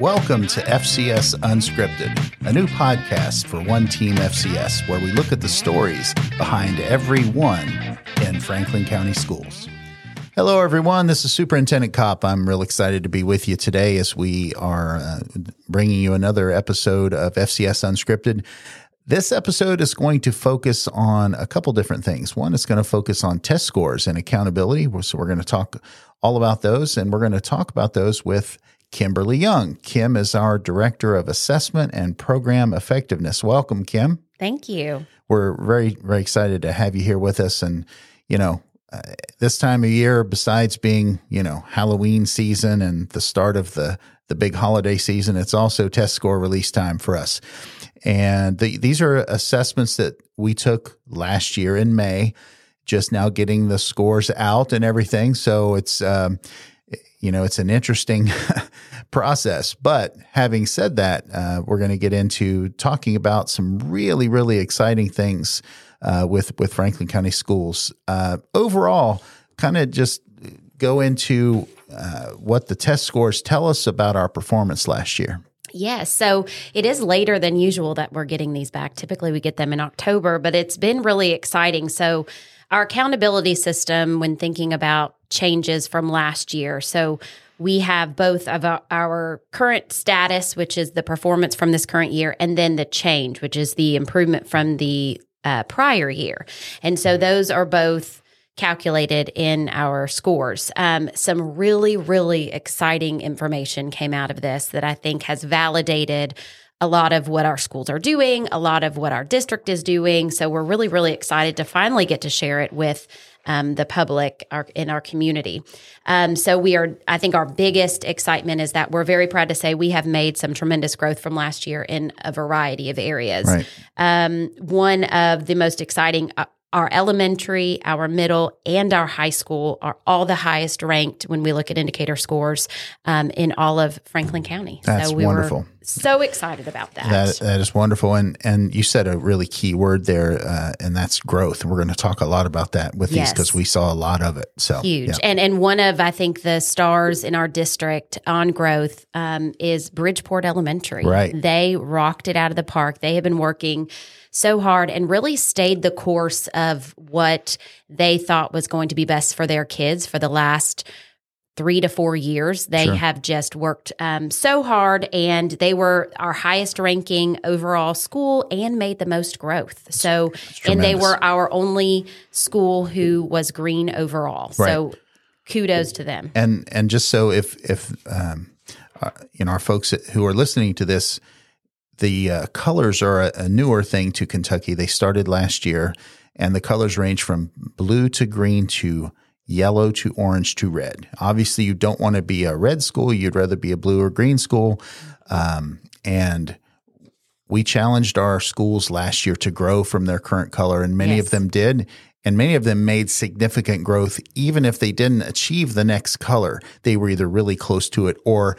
Welcome to FCS Unscripted, a new podcast for One Team FCS, where we look at the stories behind every one in Franklin County schools. Hello, everyone. This is Superintendent Kopp. I'm real excited to be with you today as we are uh, bringing you another episode of FCS Unscripted. This episode is going to focus on a couple different things. One is going to focus on test scores and accountability. So we're going to talk all about those, and we're going to talk about those with Kimberly Young. Kim is our Director of Assessment and Program Effectiveness. Welcome, Kim. Thank you. We're very, very excited to have you here with us. And, you know, uh, this time of year, besides being, you know, Halloween season and the start of the, the big holiday season, it's also test score release time for us. And the, these are assessments that we took last year in May, just now getting the scores out and everything. So it's, um, you know, it's an interesting process. But having said that, uh, we're going to get into talking about some really, really exciting things uh, with with Franklin County Schools. Uh, overall, kind of just go into uh, what the test scores tell us about our performance last year. Yes. So it is later than usual that we're getting these back. Typically, we get them in October, but it's been really exciting. So, our accountability system, when thinking about changes from last year, so we have both of our current status, which is the performance from this current year, and then the change, which is the improvement from the uh, prior year. And so those are both calculated in our scores. Um, some really, really exciting information came out of this that I think has validated a lot of what our schools are doing, a lot of what our district is doing. So we're really, really excited to finally get to share it with um, the public our, in our community. Um, so we are, I think, our biggest excitement is that we're very proud to say we have made some tremendous growth from last year in a variety of areas. Right. Um, one of the most exciting uh, our elementary, our middle, and our high school are all the highest ranked when we look at indicator scores um, in all of Franklin County. That's so we wonderful. so excited about that. That that is wonderful, and and you said a really key word there, uh, and that's growth. And we're going to talk a lot about that with Yes. these because we saw a lot of it. So huge yeah. and and one of i think the stars in our district on growth um, is bridgeport elementary Right. they rocked it out of the park they have been working so hard and really stayed the course of what they thought was going to be best for their kids for the last three to four years. They Sure. have just worked um, so hard, and they were our highest ranking overall school and made the most growth. So, and they were our only school who was green overall. So, kudos to them. and and just so if if um, uh, you know our folks who are listening to this, the uh, colors are a, a newer thing to Kentucky. They started last year, and the colors range from blue to green to yellow to orange to red. Obviously, you don't want to be a red school; you'd rather be a blue or green school, um, and we challenged our schools last year to grow from their current color, and many Yes. of them did. And many of them made significant growth, even if they didn't achieve the next color. They were either really close to it or,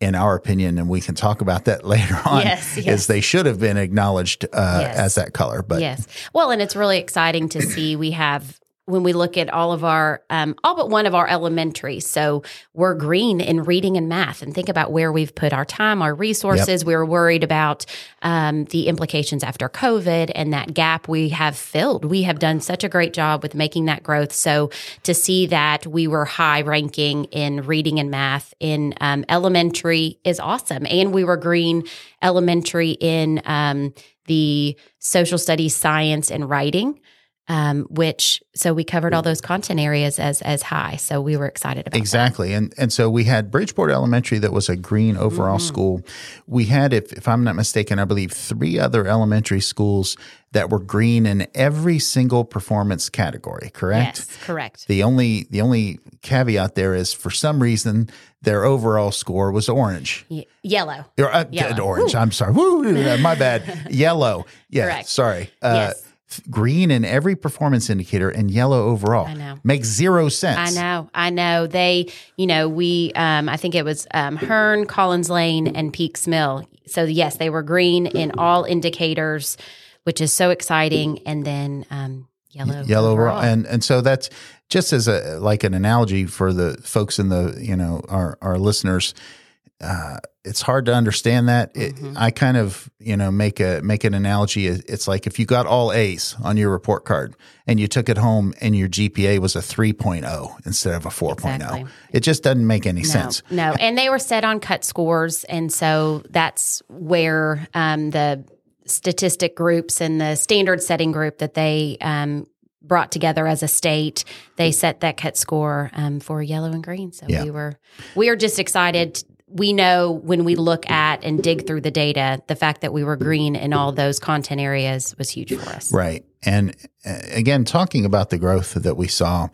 in our opinion, and we can talk about that later on, Yes, yes. is they should have been acknowledged uh, Yes. as that color. But yes. Well, and it's really exciting to see we have when we look at all of our um, all but one of our elementary. So we're green in reading and math and think about where we've put our time our resources. We were worried about um, the implications after covid and that gap we have filled. We have done such a great job with making that growth. So to see that we were high ranking in reading and math in um, elementary is awesome. And we were green elementary in um, the social studies science and writing um, which so we covered all those content areas as as high so we were excited about Exactly. And and so we had Bridgeport Elementary that was a green overall Mm-hmm. school. We had, if, if I'm not mistaken, I believe three other elementary schools that were green in every single performance category, correct? yes correct The only the only caveat there is for some reason their overall score was orange. Ye- yellow Or, uh, Yellow. Orange. I'm sorry. Woo, my bad. Yellow. Yeah. Correct. Sorry. Uh, Yes. Green in every performance indicator and yellow overall. I know. Makes zero sense. I know, I know. They, you know, we, um, I think it was um, Hearn, Collins Lane, and Peaks Mill. So yes, they were green in all indicators, which is so exciting. And then um, yellow, yellow overall. and and so that's just as a like an analogy for the folks in the you know our our listeners uh, it's hard to understand that. It, Mm-hmm. I kind of, you know, make a make an analogy. It's like if you got all A's on your report card and you took it home and your GPA was a 3.0 instead of a 4.0. Exactly. It just doesn't make any No, sense. no, and they were set on cut scores, and so that's where um, the statistic groups and the standard setting group that they um, brought together as a state, they set that cut score um, for yellow and green. So Yeah. we were we are just excited. We know when we look at and dig through the data, the fact that we were green in all those content areas was huge for us. Right. And uh, again, talking about the growth that we saw,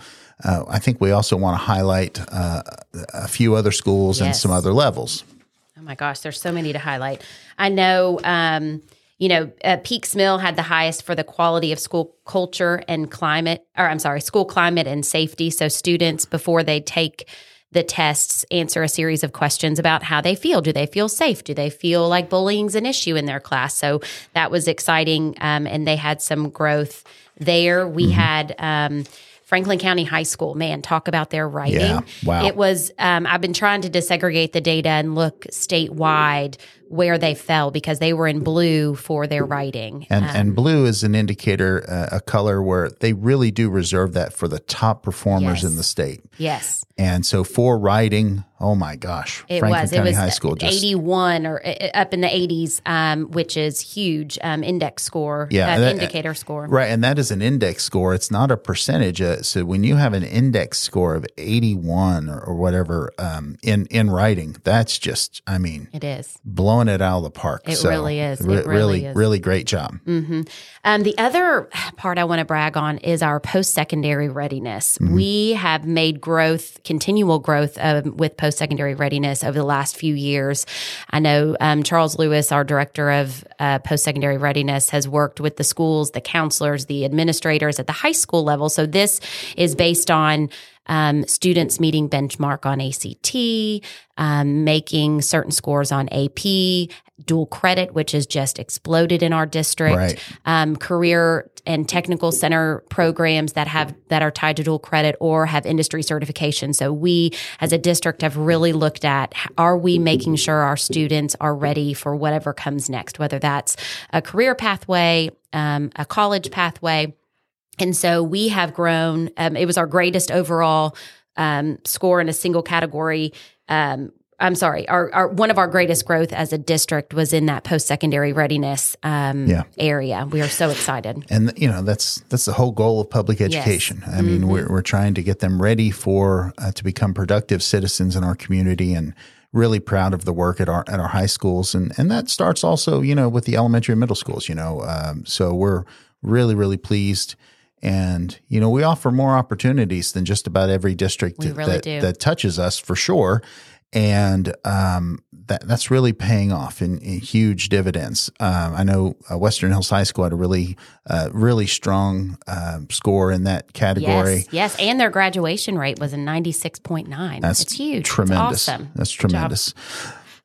uh, I think we also want to highlight uh, a few other schools and some other levels. Oh my gosh, there's so many to highlight. I know, um, you know, uh, Peaks Mill had the highest for the quality of school culture and climate, or I'm sorry, school climate and safety. So students, before they take the tests, answer a series of questions about how they feel. Do they feel safe? Do they feel like bullying's an issue in their class? So that was exciting. Um, and they had some growth there. We had, um, Franklin County High School, man, talk about their writing. Yeah. Wow. It was, um, I've been trying to desegregate the data and look statewide where they fell because they were in blue for their writing. And, and blue is an indicator, uh, a color where they really do reserve that for the top performers Yes. in the state. yes, And so for writing, oh my gosh, it Franklin was. County it was High School just 81 or uh, up in the 80s, um, which is huge um, index score, Yeah, uh, that- indicator score. Right, and that is an index score. It's not a percentage. Uh, so when you have an index score of eighty-one or, or whatever um, in in writing, that's just, I mean, It is. blowing it out of the park. It So, really is. It re- really really, is. really great job. Um, the other part I want to brag on is our post secondary readiness. We have made growth, continual growth um, with post secondary readiness over the last few years. I know um, Charles Lewis, our director of uh, post secondary readiness, has worked with the schools, the counselors, the administrators at the high school level. So this is based on um, students meeting benchmark on ACT, um, making certain scores on AP, dual credit, which has just exploded in our district, Right. um, career and technical center programs that have that are tied to dual credit or have industry certification. So we, as a district, have really looked at are we making sure our students are ready for whatever comes next, whether that's a career pathway, um, a college pathway. And so we have grown. Um, it was our greatest overall um, score in a single category. Um, I'm sorry, our, our one of our greatest growth as a district was in that post secondary readiness um, Yeah. area. We are so excited. And you know that's that's the whole goal of public education. I mean, we're we're trying to get them ready for uh, to become productive citizens in our community, and really proud of the work at our at our high schools, and and that starts also you know with the elementary and middle schools. You know, um, so we're really really pleased. And you know we offer more opportunities than just about every district really that, do. that touches us for sure, and um, that that's really paying off in, in huge dividends. Um, I know uh, Western Hills High School had a really uh, really strong um score in that category. Yes, yes, and their graduation rate was a 96.9. That's it's huge. It's Tremendous. awesome. That's tremendous.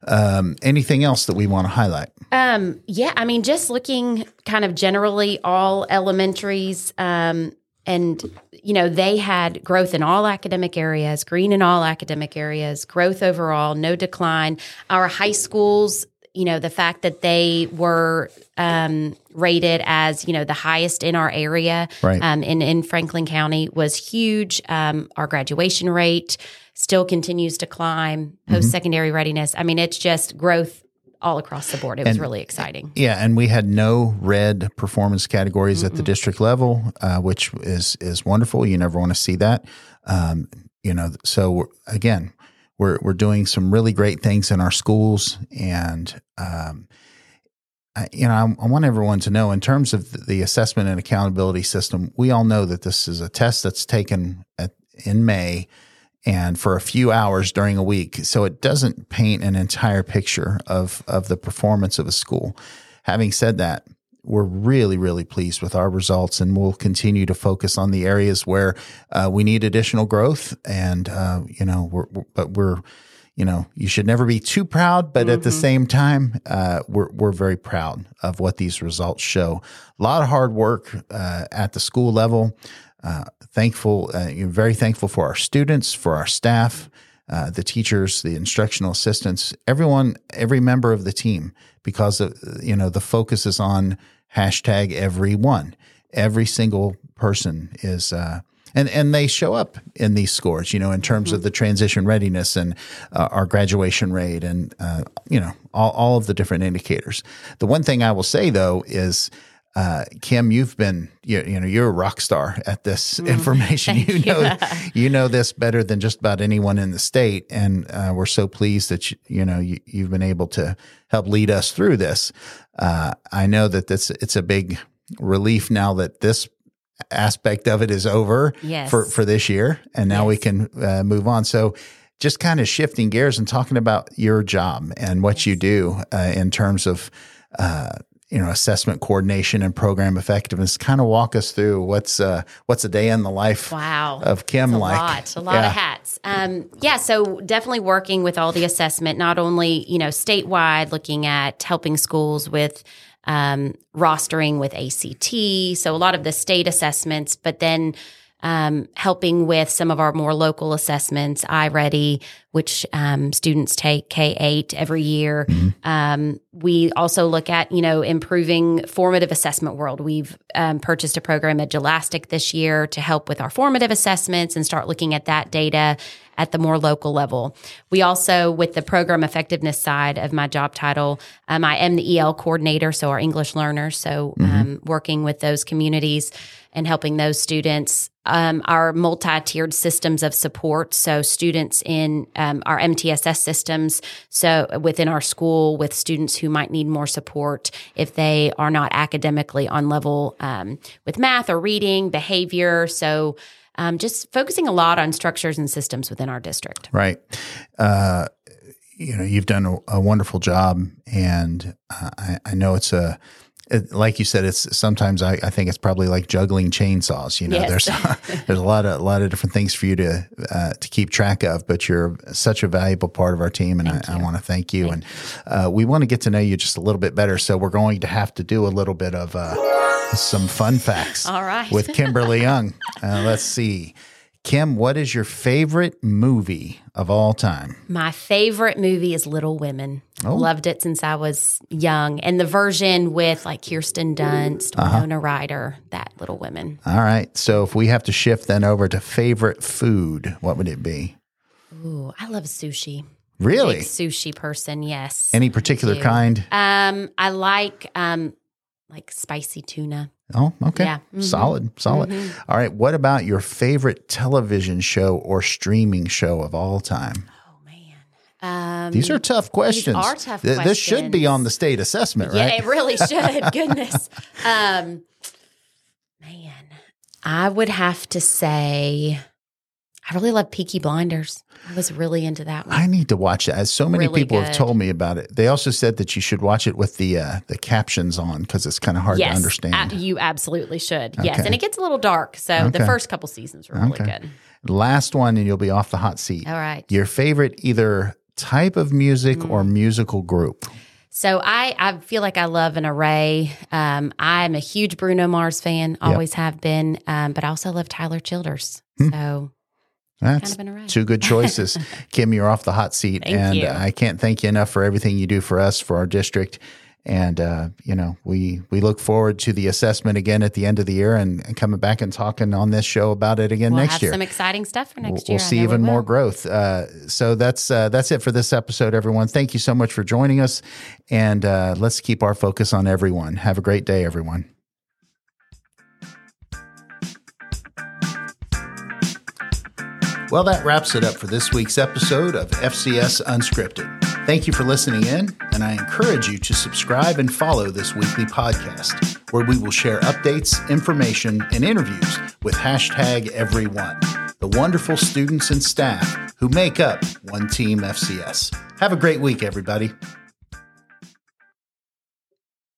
Um, anything else that we want to highlight? Um, yeah, I mean, just looking kind of generally all elementaries, um, and you know, they had growth in all academic areas, green in all academic areas, growth overall, no decline. Our high schools, you know, the fact that they were um, rated as you know the highest in our area, Right. um, in in Franklin County was huge. Um, our graduation rate still continues to climb. Post secondary readiness. I mean, it's just growth all across the board. It was really exciting. Yeah, and we had no red performance categories at the district level, uh, which is is wonderful. You never want to see that. Um, you know, so we're, again, we're we're doing some really great things in our schools, and um, I, you know, I, I want everyone to know in terms of the, the assessment and accountability system. We all know that this is a test that's taken at, in May and for a few hours during a week. So it doesn't paint an entire picture of, of the performance of a school. Having said that, we're really, really pleased with our results, and we'll continue to focus on the areas where uh, we need additional growth. And uh, you know, we're, we're- but we're, you know, you should never be too proud, but at the same time, uh, we're we're very proud of what these results show. A lot of hard work uh, at the school level. Uh, thankful, uh, very thankful for our students, for our staff, uh, the teachers, the instructional assistants, everyone, every member of the team, because of, you know the focus is on hashtag everyone. Every single person is. Uh, and and they show up in these scores, you know, in terms of the transition readiness and uh, our graduation rate, and uh, you know all, all of the different indicators. The one thing I will say though is. Uh, Kim, you've been you, you know you're a rock star at this information. You Thank you. know you know this better than just about anyone in the state, and uh, we're so pleased that you, you know you, you've been able to help lead us through this. Uh, I know that this it's a big relief now that this aspect of it is over Yes. for for this year, and now we can uh, move on. So. Just kind of shifting gears and talking about your job and what you do uh, in terms of uh, you know assessment coordination and program effectiveness. Kind of walk us through what's uh, what's a day in the life Wow. of Kim a like. lot, a lot Yeah. of hats. Um, yeah, so definitely working with all the assessment, not only you know statewide, looking at helping schools with um, rostering with ACT, so a lot of the state assessments, but then um, helping with some of our more local assessments, iReady, which um, students take K eight every year. Um, we also look at you know improving formative assessment world. We've um, purchased a program at Edulastic this year to help with our formative assessments and start looking at that data at the more local level. We also, with the program effectiveness side of my job title, um, I am the EL coordinator, so our English learners. So um, working with those communities and helping those students. Um, our multi-tiered systems of support, so students in um, our MTSS systems, so within our school with students who might need more support if they are not academically on level um, with math or reading, behavior. So um, just focusing a lot on structures and systems within our district. Right. Uh, you know, you've done a, a wonderful job, and uh, I, I know it's a. It, like you said, it's sometimes I, I think it's probably like juggling chainsaws. You know, Yes. there's there's a lot of a lot of different things for you to uh, to keep track of, but you're such a valuable part of our team, and I, I want to thank you. and uh, we want to get to know you just a little bit better, so we're going to have to do a little bit of uh, some fun facts. All right. with Kimberly Young. Uh, let's see. Kim, what is your favorite movie of all time? My favorite movie is Little Women. Oh. Loved it since I was young. And the version with like Kirsten Dunst, Uh-huh. Winona Ryder, that Little Women. All right. So if we have to shift then over to favorite food, what would it be? Ooh, I love sushi. Really? Big sushi person, yes. Any particular kind? Um, I like um like spicy tuna. Oh, okay. Yeah. Mhm. Solid, solid. All right. What about your favorite television show or streaming show of all time? Oh man. Um These are tough questions. are tough Th- This should be on the state assessment, Yeah, right? it really should. Goodness. Um, man, I would have to say, I really love Peaky Blinders. I was really into that one. I need to watch it. As So many Really people have told me about it. They also said that you should watch it with the uh, the captions on because it's kind of hard yes, to understand. a- you absolutely should. Yes, and it gets a little dark. So Okay. the first couple seasons were really Okay. good. Last one, and you'll be off the hot seat. All right. Your favorite either type of music or Mm. musical group? So I, I feel like I love an array. Um, I'm a huge Bruno Mars fan, always have been, um, but I also love Tyler Childers. Hmm. So That's kind of two good choices. Kim, you're off the hot seat. Thank and you. I can't thank you enough for everything you do for us, for our district. And, uh, you know, we, we look forward to the assessment again at the end of the year and, and coming back and talking on this show about it again we'll next have year. some exciting stuff for We'll, next we'll see know we even more growth. Uh, so that's uh, that's it for this episode, everyone. Thank you so much for joining us, and uh, let's keep our focus on everyone. Have a great day, everyone. Well, that wraps it up for this week's episode of FCS Unscripted. Thank you for listening in, and I encourage you to subscribe and follow this weekly podcast, where we will share updates, information, and interviews with hashtag everyone, the wonderful students and staff who make up One Team FCS. Have a great week, everybody.